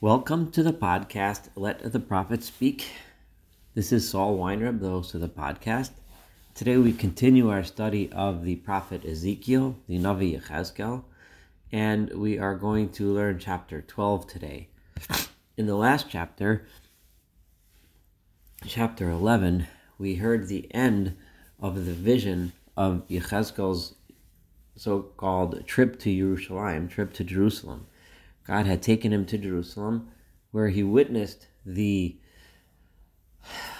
Welcome to the podcast, Let the Prophet Speak. This is Saul Weinreb, the host of the podcast. Today we continue our study of the prophet Ezekiel, the Navi Yechezkel, and we are going to learn chapter 12 today. In the last chapter, chapter 11, we heard the end of the vision of Yechezkel's so-called trip to Jerusalem, trip to Jerusalem. God had taken him to Jerusalem, where he witnessed the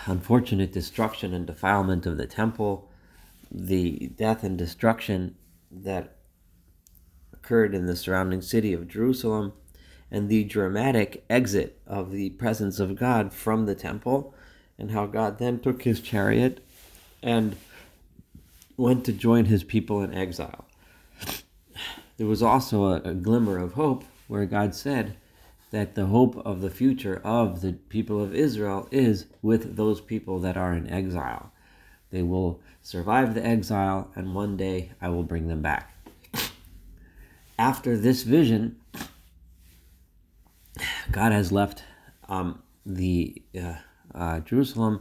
unfortunate destruction and defilement of the temple, the death and destruction that occurred in the surrounding city of Jerusalem, and the dramatic exit of the presence of God from the temple, and how God then took his chariot and went to join his people in exile. There was also a, a glimmer of hope where God said that the hope of the future of the people of Israel is with those people that are in exile. They will survive the exile, and one day I will bring them back. After this vision, God has left um, the uh, uh, Jerusalem,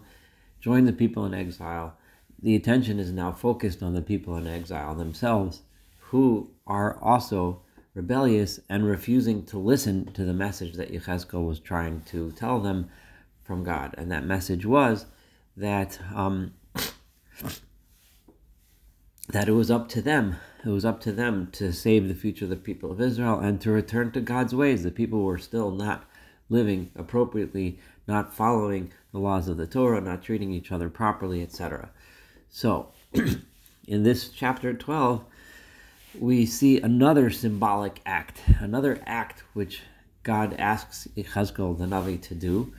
joined the people in exile. The attention is now focused on the people in exile themselves, who are also rebellious and refusing to listen to the message that Yechezkel was trying to tell them from God. And that message was that um, that it was up to them. It was up to them to save the future of the people of Israel and to return to God's ways. The people were still not living appropriately, not following the laws of the Torah, not treating each other properly, etc. So, in this chapter 12, we see another symbolic act, another act which God asks Yechezkel the Navi to do.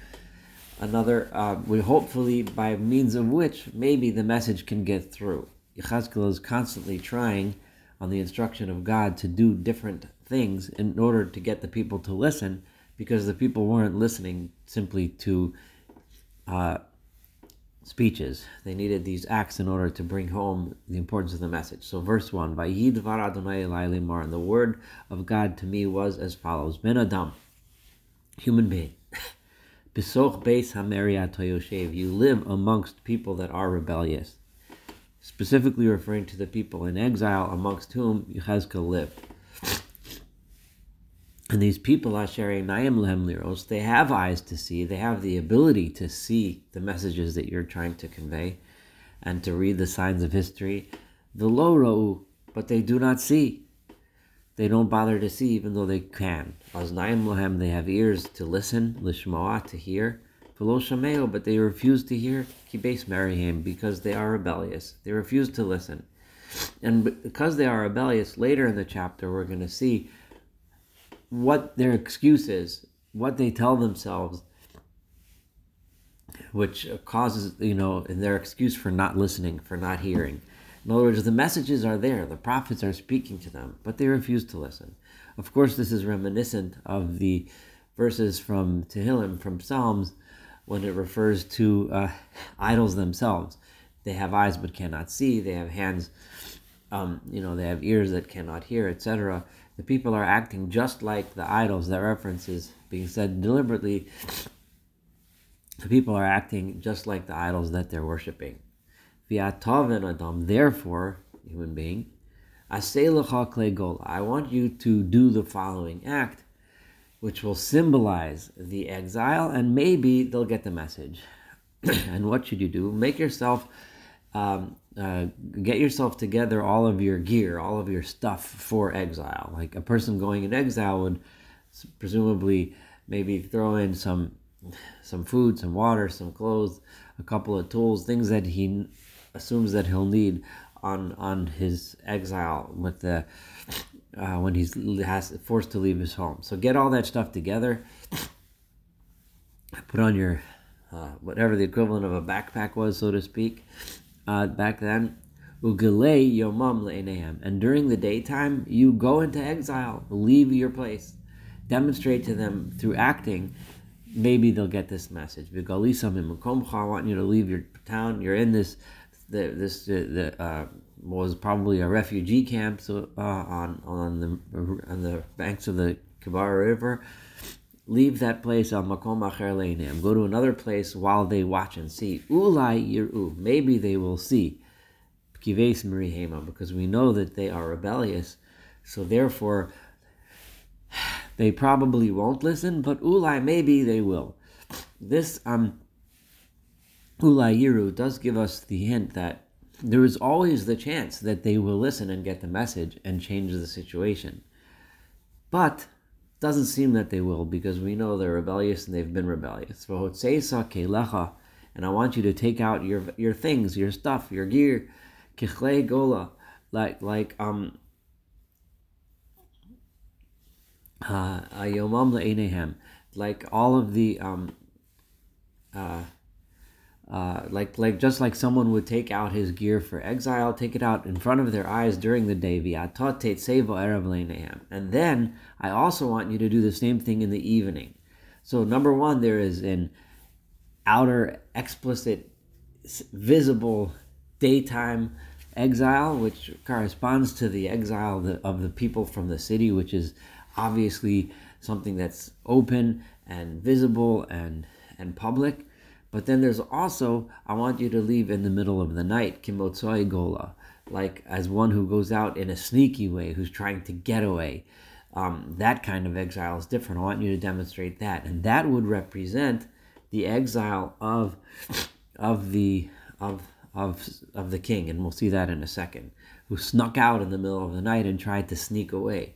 Another, uh, we hopefully by means of which maybe the message can get through. Yechezkel is constantly trying, on the instruction of God, to do different things in order to get the people to listen, because the people weren't listening simply to uh, speeches. They needed these acts in order to bring home the importance of the message. So, verse 1 Vayidvar Adonai Limar, and the word of God to me was as follows Ben Adam, human being. Beis you live amongst people that are rebellious. Specifically referring to the people in exile amongst whom Yechezkel lived. And these people, Asher Naim Lehem Liros, they have eyes to see, they have the ability to see the messages that you're trying to convey and to read the signs of history. The low ro'u, but they do not see. They don't bother to see, even though they can. As Naim Lehem, they have ears to listen, Lishmoa, to hear. Velo Shameo, but they refuse to hear, Kibes Merihim, because they are rebellious. They refuse to listen. And because they are rebellious, later in the chapter, we're going to see what their excuse is, what they tell themselves, which causes, you know, in their excuse for not listening, for not hearing. In other words, the messages are there, the prophets are speaking to them, but they refuse to listen. Of course, this is reminiscent of the verses from Tehillim, from Psalms, when it refers to uh, idols themselves. They have eyes but cannot see, they have hands, um, you know, they have ears that cannot hear, etc the people are acting just like the idols. That reference is being said deliberately. The people are acting just like the idols that they're worshiping. Adam, therefore, human being, I want you to do the following act, which will symbolize the exile, and maybe they'll get the message. and what should you do? Make yourself um, uh, get yourself together all of your gear, all of your stuff for exile. Like a person going in exile would presumably maybe throw in some some food, some water, some clothes, a couple of tools, things that he assumes that he'll need on on his exile with the uh, when he's has forced to leave his home. So get all that stuff together. Put on your uh, whatever the equivalent of a backpack was, so to speak, uh, back then. Ugelei yomam le'enehem. And during the daytime, you go into exile, leave your place. Demonstrate to them through acting, maybe they'll get this message. I want you to leave your town. You're in this, the, this uh, the, uh, was probably a refugee camp so, uh, on on the on the banks of the Kabara River. Leave that place al makom acher. Go to another place while they watch and see. Ulai yiru. Maybe they will see. Kives mirihema, because we know that they are rebellious. So therefore, they probably won't listen, but ulai maybe they will. This um ulai yiru does give us the hint that there is always the chance that they will listen and get the message and change the situation. But doesn't seem that they will because we know they're rebellious and they've been rebellious. And I want you to take out your your things, your stuff, your gear, like like um uh, like all of the um uh uh, like like just like someone would take out his gear for exile, take it out in front of their eyes during the day. And then I also want you to do the same thing in the evening. So number one, there is an outer, explicit, visible daytime exile, which corresponds to the exile of the people from the city, which is obviously something that's open and visible and and public. But then there's also, I want you to leave in the middle of the night, kimotsoi gola, like as one who goes out in a sneaky way, who's trying to get away. Um, that kind of exile is different. I want you to demonstrate that, and that would represent the exile of of the of of of the king, and we'll see that in a second, who snuck out in the middle of the night and tried to sneak away.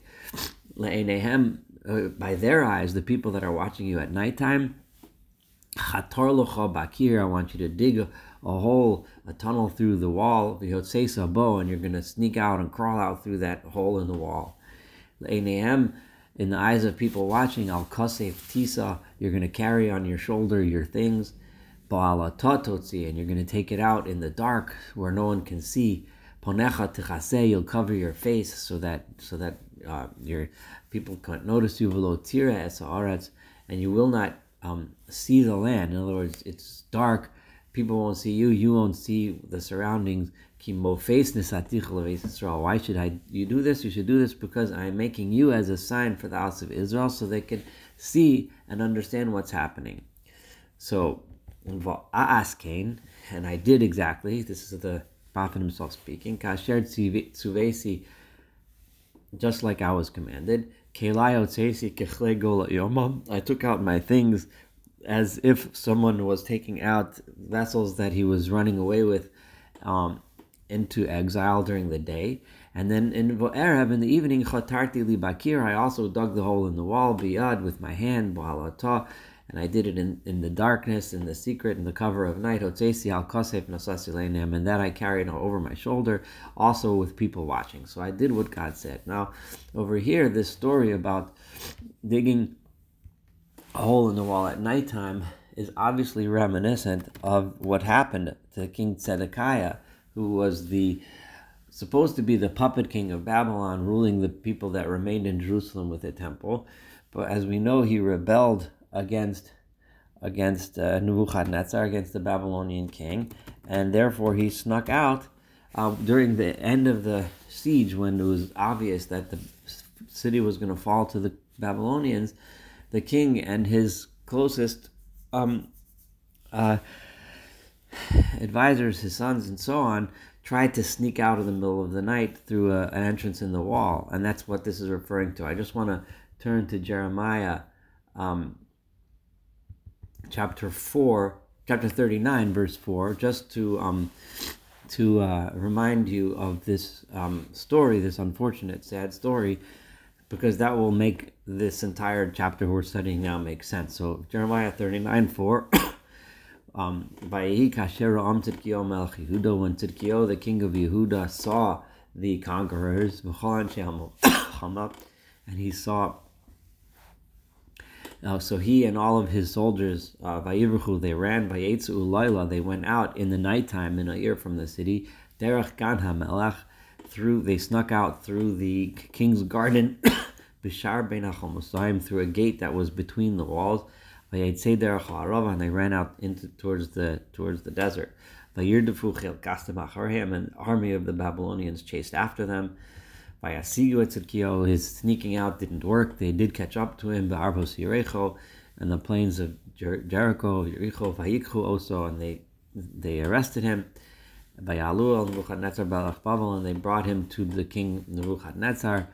Le'enehem, uh, by their eyes, the people that are watching you at nighttime, Chator bakir. I want you to dig a, hole, a tunnel through the wall. Bow, and you're going to sneak out and crawl out through that hole in the wall. Einayim, in the eyes of people watching, al kasef tisa. You're going to carry on your shoulder your things. Ba'ala and you're going to take it out in the dark where no one can see. Ponecha tichase. You'll cover your face so that so that uh, your people can't notice you. V'lo tira es and you will not um, see the land. In other words, it's dark. People won't see you. You won't see the surroundings. Why should I you do this? You should do this because I'm making you as a sign for the house of Israel so they can see and understand what's happening. So, Cain, and I did exactly. This is the prophet himself speaking. Kasher just like I was commanded. I took out my things as if someone was taking out vessels that he was running away with um, into exile during the day. And then in Vo'erev, in the evening, chotarti li bakir, I also dug the hole in the wall, biyad, with my hand, and I did it in, in the darkness, in the secret, in the cover of night. and that I carried over my shoulder, also with people watching. So I did what God said. Now, over here, this story about digging a hole in the wall at nighttime is obviously reminiscent of what happened to King Zedekiah, who was the supposed to be the puppet king of Babylon, ruling the people that remained in Jerusalem with the temple. But as we know, he rebelled against against uh, Nebuchadnezzar, against the Babylonian king, and therefore he snuck out uh, during the end of the siege when it was obvious that the city was going to fall to the Babylonians. The king and his closest um, uh, advisors, his sons, and so on, tried to sneak out in the middle of the night through a, an entrance in the wall, and that's what this is referring to. I just want to turn to Jeremiah. Um, chapter 4, chapter 39, verse 4, just to um, to uh, remind you of this um, story, this unfortunate, sad story, because that will make this entire chapter we're studying now make sense. So Jeremiah 39, 4. um, when Tzidkiyo, the king of Yehuda, saw the conquerors, and he saw uh, so he and all of his soldiers, uh, they ran by Laila, they went out in the nighttime in a year from the city, Derech Ganha Melech, through, they snuck out through the king's garden, Bishar Ben through a gate that was between the walls, and they ran out into towards the towards the desert. An army of the Babylonians chased after them. By Asigu Tzidkiyahu, his sneaking out didn't work. They did catch up to him, Ba'arbos Yerecho, and the plains of Jer- Jericho, Yericho, Vayikhu also, and they they arrested him. By Alu al Nebuchadnezzar Balach Babel, and they brought him to the king Nebuchadnezzar.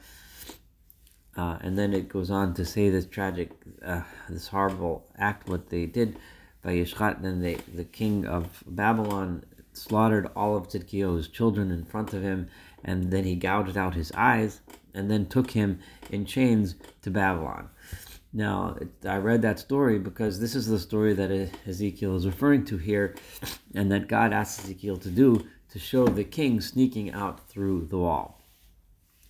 Uh, and then it goes on to say this tragic, uh, this horrible act, what they did by Yishchat. Then they, the king of Babylon slaughtered all of Tzidkiyahu's children in front of him, and then he gouged out his eyes, and then took him in chains to Babylon. Now, I read that story because this is the story that Ezekiel is referring to here, and that God asked Ezekiel to do to show the king sneaking out through the wall.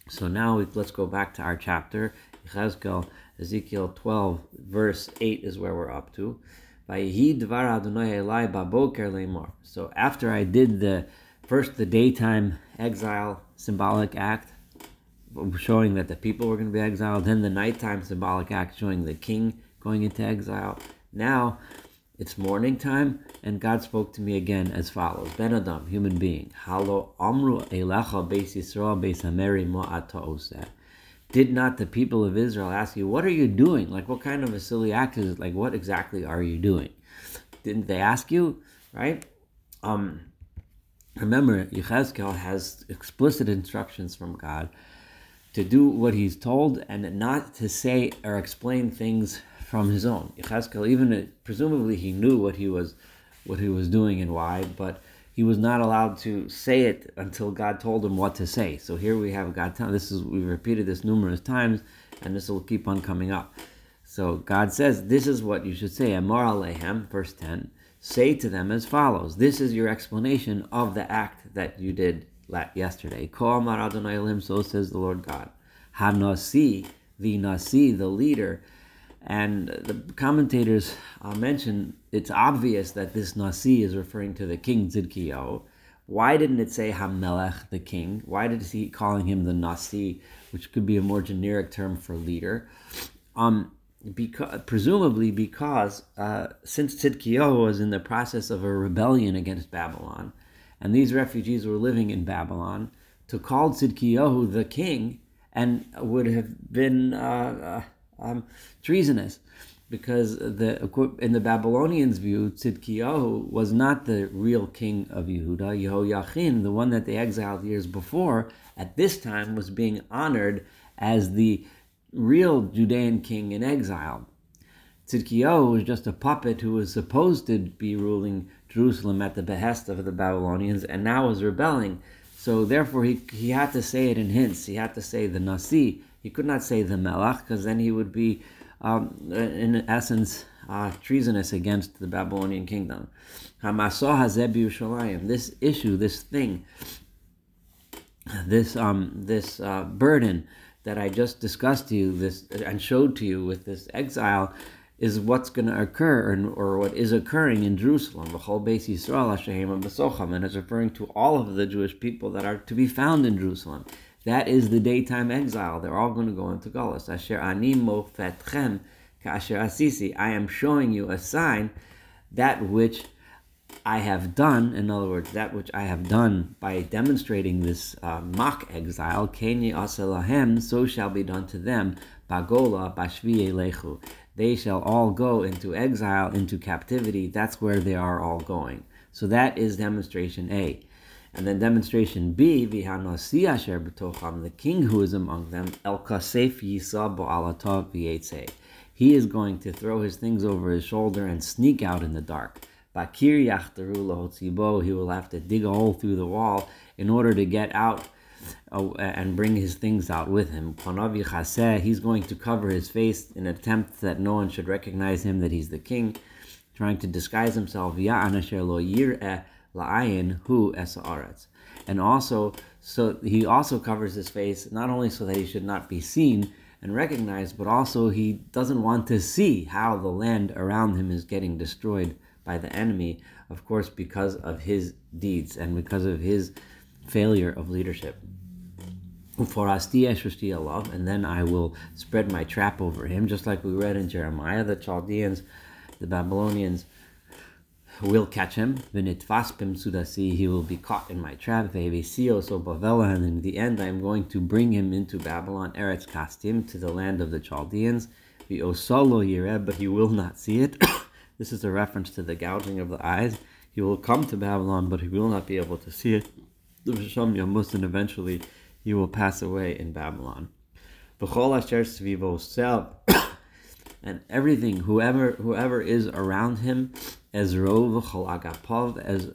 So now let's go back to our chapter. Ezekiel, Ezekiel 12, verse 8 is where we're up to. So after I did the first the daytime exile symbolic act, showing that the people were going to be exiled, then the nighttime symbolic act showing the king going into exile. Now it's morning time, and God spoke to me again as follows: Ben Adam, human being, Halo Amru Elecha Beis Yisrael Beis Hameri Mo'at Did not the people of Israel ask you, "What are you doing? Like, what kind of a silly act is it? Like, what exactly are you doing?" Didn't they ask you, right? Um, remember, Yechezkel has explicit instructions from God to do what he's told and not to say or explain things from his own. Yechezkel, even uh, presumably he knew what he was what he was doing and why, but he was not allowed to say it until God told him what to say. So here we have God telling this is we've repeated this numerous times, and this will keep on coming up. So God says, This is what you should say. Amar alehem, verse 10. Say to them as follows. This is your explanation of the act that you did yesterday. So says the Lord God. Hanasi, the Nasi, the leader. And the commentators uh, mention it's obvious that this Nasi is referring to the king Tzidkiyahu. Why didn't it say Hamelech, the king? Why did he calling him the Nasi, which could be a more generic term for leader? Um, because presumably because uh, since Tzidkiyahu was in the process of a rebellion against Babylon, and these refugees were living in Babylon, to call Tzidkiyahu the king and would have been uh, uh, um, treasonous because the in the Babylonians' view, Tzidkiyahu was not the real king of Yehuda. Yehoiachin, the one that they exiled years before, at this time was being honored as the real Judean king in exile. Tzidkiyahu was just a puppet who was supposed to be ruling Jerusalem at the behest of the Babylonians and now was rebelling. So therefore he, he had to say it in hints. He had to say the Nasi. He could not say the Melach because then he would be, um, in essence, uh, treasonous against the Babylonian kingdom. This issue, this thing, this um, this uh, burden that I just discussed to you this and showed to you with this exile is what's going to occur or, or what is occurring in Jerusalem. And it's referring to all of the Jewish people that are to be found in Jerusalem. That is the daytime exile. They're all going to go into Galus. Asher animo fetchem kasher asisi. I am showing you a sign that which I have done, in other words, that which I have done by demonstrating this uh, mock exile, Keni aselahem, so shall be done to them, bagola bashvi lechu. They shall all go into exile, into captivity. That's where they are all going. So that is demonstration A. And then demonstration B, Vihanasi asher b'tocham, the king who is among them, El kasef yisa v'yetzeh. He is going to throw his things over his shoulder and sneak out in the dark. He will have to dig a hole through the wall in order to get out uh, and bring his things out with him. He's going to cover his face in attempt that no one should recognize him, that he's the king, trying to disguise himself. And also, so he also covers his face not only so that he should not be seen and recognized, but also he doesn't want to see how the land around him is getting destroyed by the enemy, of course, because of his deeds and because of his failure of leadership. And then I will spread my trap over him, just like we read in Jeremiah. The Chaldeans, the Babylonians, will catch him. V'nitvaspim sudasi, he will be caught in my trap. So bavela, and in the end I am going to bring him into Babylon, Eretz Kasdim, to the land of the Chaldeans. Ve'osolo yireh, but he will not see it. this is a reference to the gouging of the eyes. He will come to Babylon, but he will not be able to see it. V'sham yamus, and eventually he will pass away in Babylon. And everything, whoever whoever is around him, as rov agapav, as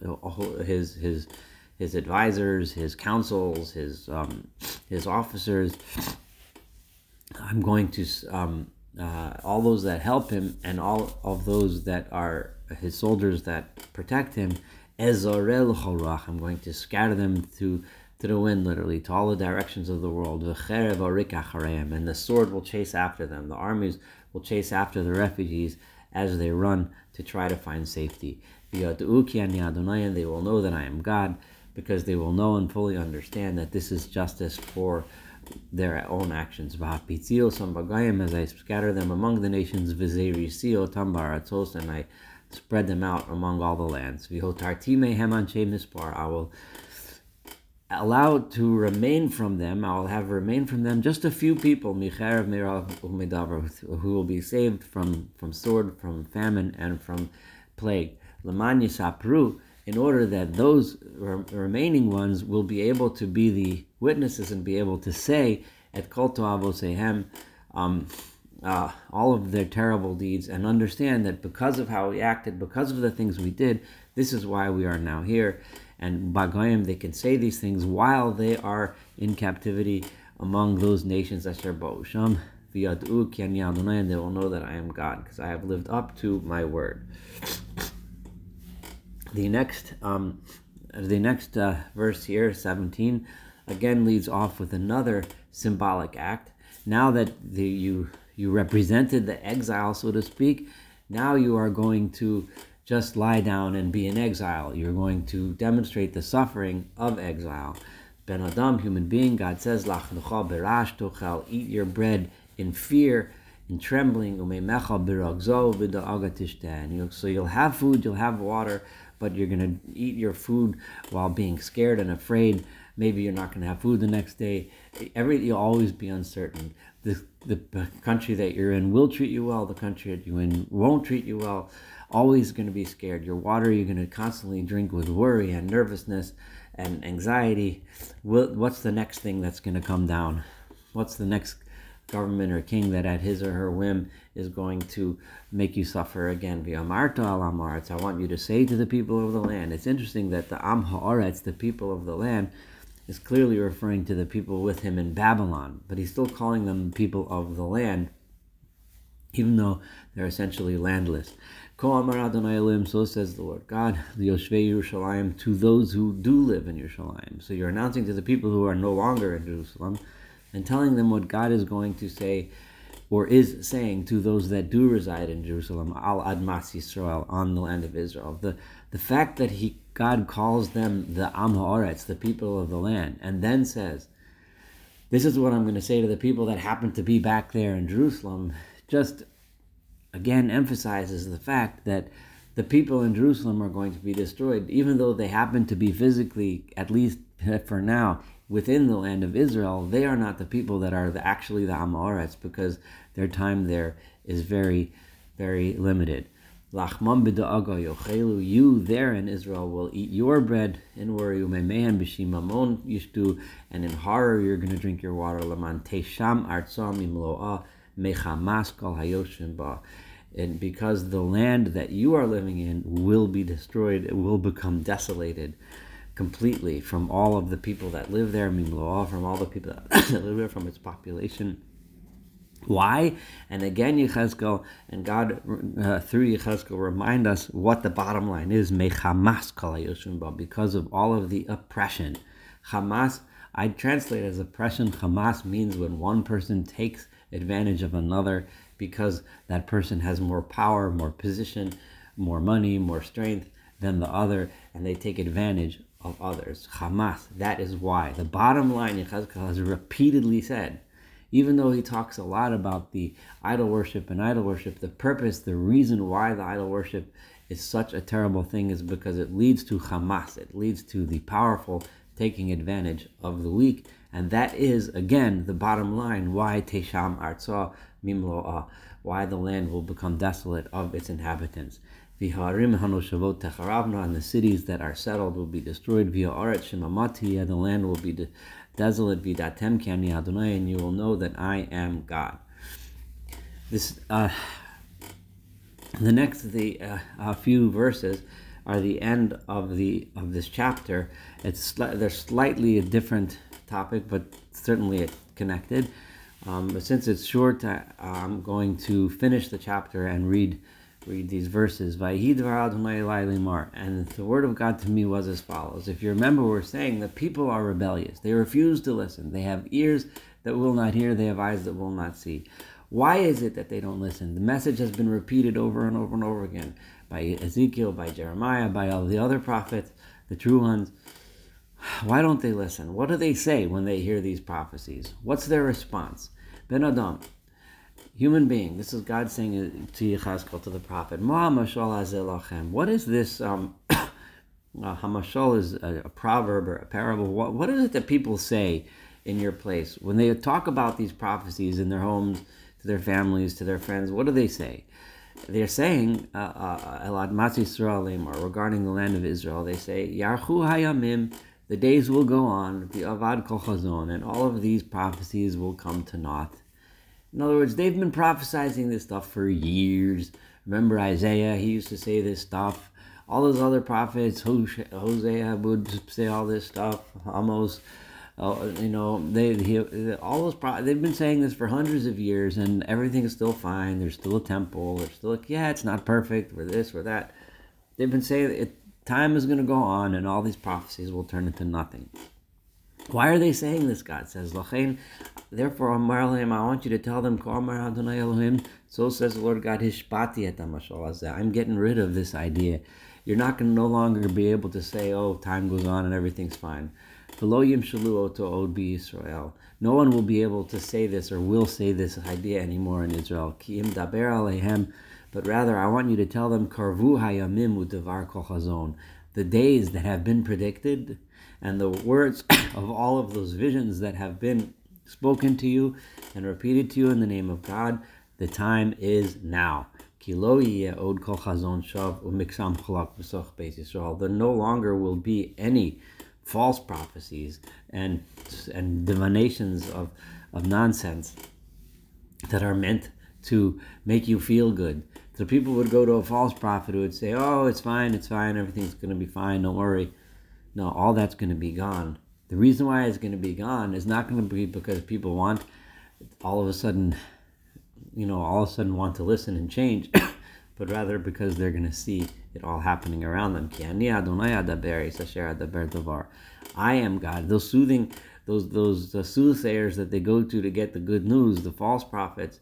his his his advisors, his councils, his um, his officers. I'm going to um, uh, all those that help him and all of those that are his soldiers that protect him. I'm going to scatter them to to the wind, literally, to all the directions of the world. And the sword will chase after them. The armies will chase after the refugees as they run to try to find safety. And They will know that I am God because they will know and fully understand that this is justice for their own actions. As I scatter them among the nations, and I spread them out among all the lands. I will allowed to remain from them, I will have remain from them just a few people, who will be saved from, from sword, from famine, and from plague. In order that those remaining ones will be able to be the witnesses and be able to say at Kol Avosehem, um, uh, all of their terrible deeds and understand that because of how we acted, because of the things we did, this is why we are now here and Bagayim, they can say these things while they are in captivity among those nations that are Ba'usham. And they will know that I am God because I have lived up to my word. The next, um, the next uh, verse here, 17, again leads off with another symbolic act. Now that the, you you represented the exile, so to speak, now you are going to just lie down and be in exile. You're going to demonstrate the suffering of exile. Ben Adam, human being, God says, berash tochel, eat your bread in fear, in trembling, so you'll have food, you'll have water, but you're going to eat your food while being scared and afraid. Maybe you're not going to have food the next day. Every, you'll always be uncertain. The, the country that you're in will treat you well, the country that you're in won't treat you well always going to be scared. Your water you're going to constantly drink with worry and nervousness and anxiety. What's the next thing that's going to come down? What's the next government or king that at his or her whim is going to make you suffer again? V'amarta al amaretz. I want you to say to the people of the land. It's interesting that the am haaretz, the people of the land, is clearly referring to the people with him in Babylon, but he's still calling them people of the land, even though they're essentially landless. Ko so says the Lord God, the Yerushalayim, to those who do live in Yerushalayim. So you're announcing to the people who are no longer in Jerusalem and telling them what God is going to say or is saying to those that do reside in Jerusalem, Al Admas Yisrael, on the land of Israel. The, the fact that he God calls them the Am Haaretz, the people of the land, and then says, This is what I'm going to say to the people that happen to be back there in Jerusalem, just again emphasizes the fact that the people in Jerusalem are going to be destroyed, even though they happen to be physically, at least for now, within the land of Israel. They are not the people that are the, actually the Amoritz because their time there is very, very limited. You there in Israel will eat your bread in worry umemehan b'shimamon yishtu, and in horror you're going to drink your water. Ba and because the land that you are living in will be destroyed, it will become desolated completely from all of the people that live there, Mimloah, from all the people that live there, from its population. Why? And again, Yechezkel and God uh, through Yechezkel remind us what the bottom line is. Mechamas because of all of the oppression. Hamas, I translate as oppression. Hamas means when one person takes advantage of another because that person has more power, more position, more money, more strength than the other, and they take advantage of others. Hamas, that is why. The bottom line, Yechazkel has repeatedly said, even though he talks a lot about the idol worship and idol worship, the purpose, the reason why the idol worship is such a terrible thing is because it leads to Hamas, it leads to the powerful taking advantage of the weak. And that is, again, the bottom line why Tesham Artsah Mimlo'ah, uh, why the land will become desolate of its inhabitants. And the cities that are settled will be destroyed. Via aret shemamati, and the land will be de- desolate. Vidatem kani Adonai, and you will know that I am God. This, uh, the next, the uh, few verses are the end of the of this chapter. It's they're slightly a different topic, but certainly connected. Um, but since it's short, I, am going to finish the chapter and read read these verses. And the word of God to me was as follows. If you remember, we're saying that people are rebellious. They refuse to listen. They have ears that will not hear. They have eyes that will not see. Why is it that they don't listen? The message has been repeated over and over and over again by Ezekiel, by Jeremiah, by all the other prophets, the true ones. Why don't they listen? What do they say when they hear these prophecies? What's their response? Ben Adam, human being, this is God saying to Yechazkel, to the prophet, What is this? Um, uh, Hamashal is a, a, proverb or a parable. What, what is it that people say in your place when they talk about these prophecies in their homes, to their families, to their friends? What do they say? They're saying, uh, uh, Elad Matzis or regarding the land of Israel, they say, Yarchu Hayamim, the days will go on, the Avad Kol Chazon, and all of these prophecies will come to naught. In other words, they've been prophesying this stuff for years. Remember Isaiah, he used to say this stuff. All those other prophets, Hosea would say all this stuff. Amos, uh, you know, they he, all those pro- they've been saying this for hundreds of years, and everything is still fine. There's still a temple. There's still a, yeah, it's not perfect. We're this, we're that. They've been saying it, time is going to go on, and all these prophecies will turn into nothing. Why are they saying this? God says, Therefore, I want you to tell them, so says the Lord God, I'm getting rid of this idea. You're not going to no longer be able to say, oh, time goes on and everything's fine. No one will be able to say this or will say this idea anymore in Israel. But rather, I want you to tell them, the days that have been predicted and the words of all of those visions that have been spoken to you and repeated to you in the name of God, the time is now. There no longer will be any false prophecies and and divinations of, of nonsense that are meant to make you feel good. So people would go to a false prophet who would say, Oh, it's fine, it's fine, everything's gonna be fine, don't worry. No, all that's going to be gone. The reason why it's going to be gone is not going to be because people want all of a sudden, you know, all of a sudden want to listen and change, but rather because they're going to see it all happening around them. I am God. Those soothing, those those uh, soothsayers that they go to to get the good news, the false prophets,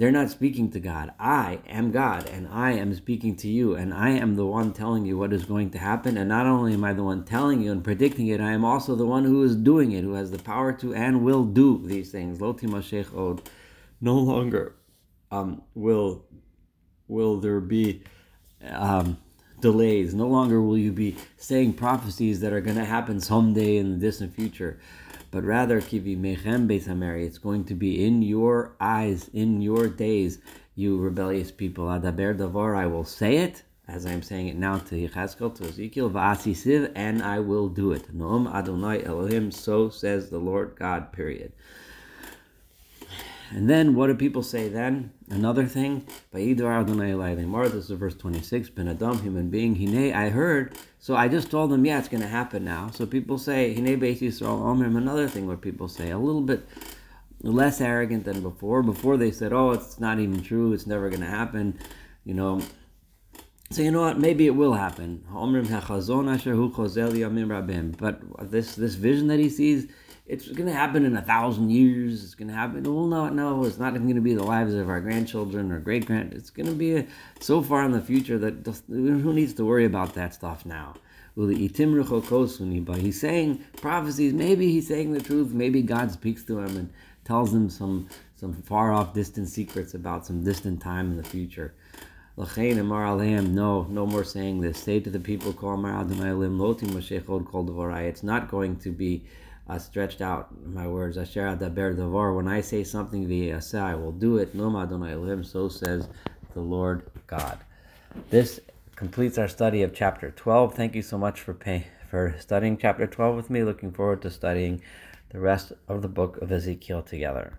they're not speaking to God. I am God, and I am speaking to you, and I am the one telling you what is going to happen. And not only am I the one telling you and predicting it, I am also the one who is doing it, who has the power to and will do these things. Lo timashech od. No longer um, will will there be um, delays. No longer will you be saying prophecies that are going to happen someday in the distant future but rather kivi mechem besamari. It's going to be in your eyes, in your days, you rebellious people. Adaber davar, I will say it, as I'm saying it now to Yechazkel, to Ezekiel, va'asisiv, and I will do it. Noam Adonai Elohim, so says the Lord God, period. And then what do people say then? Another thing, this is verse 26, Ben Adam, human being, Hine, I heard, so I just told them, yeah, it's going to happen now. So people say, Hine Yisrael Omrim, another thing what people say, a little bit less arrogant than before. Before they said, oh, it's not even true, it's never going to happen, you know. So you know what? Maybe it will happen. But this this vision that he sees, it's going to happen in a thousand years. It's going to happen. We'll know. No, it's not even going to be the lives of our grandchildren or great grand. It's going to be a, so far in the future that just, who needs to worry about that stuff now? He's saying prophecies. Maybe he's saying the truth. Maybe God speaks to him and tells him some some far off distant secrets about some distant time in the future. No, no more saying this. Say to the people. It's not going to be uh, stretched out. My words, I share out Asher adaber davar. When I say something v'yaseh, I will do it. Nom Adonai lim. So says the Lord God. This completes our study of chapter 12. Thank you so much for pay, for studying chapter 12 with me. Looking forward to studying the rest of the book of Ezekiel together.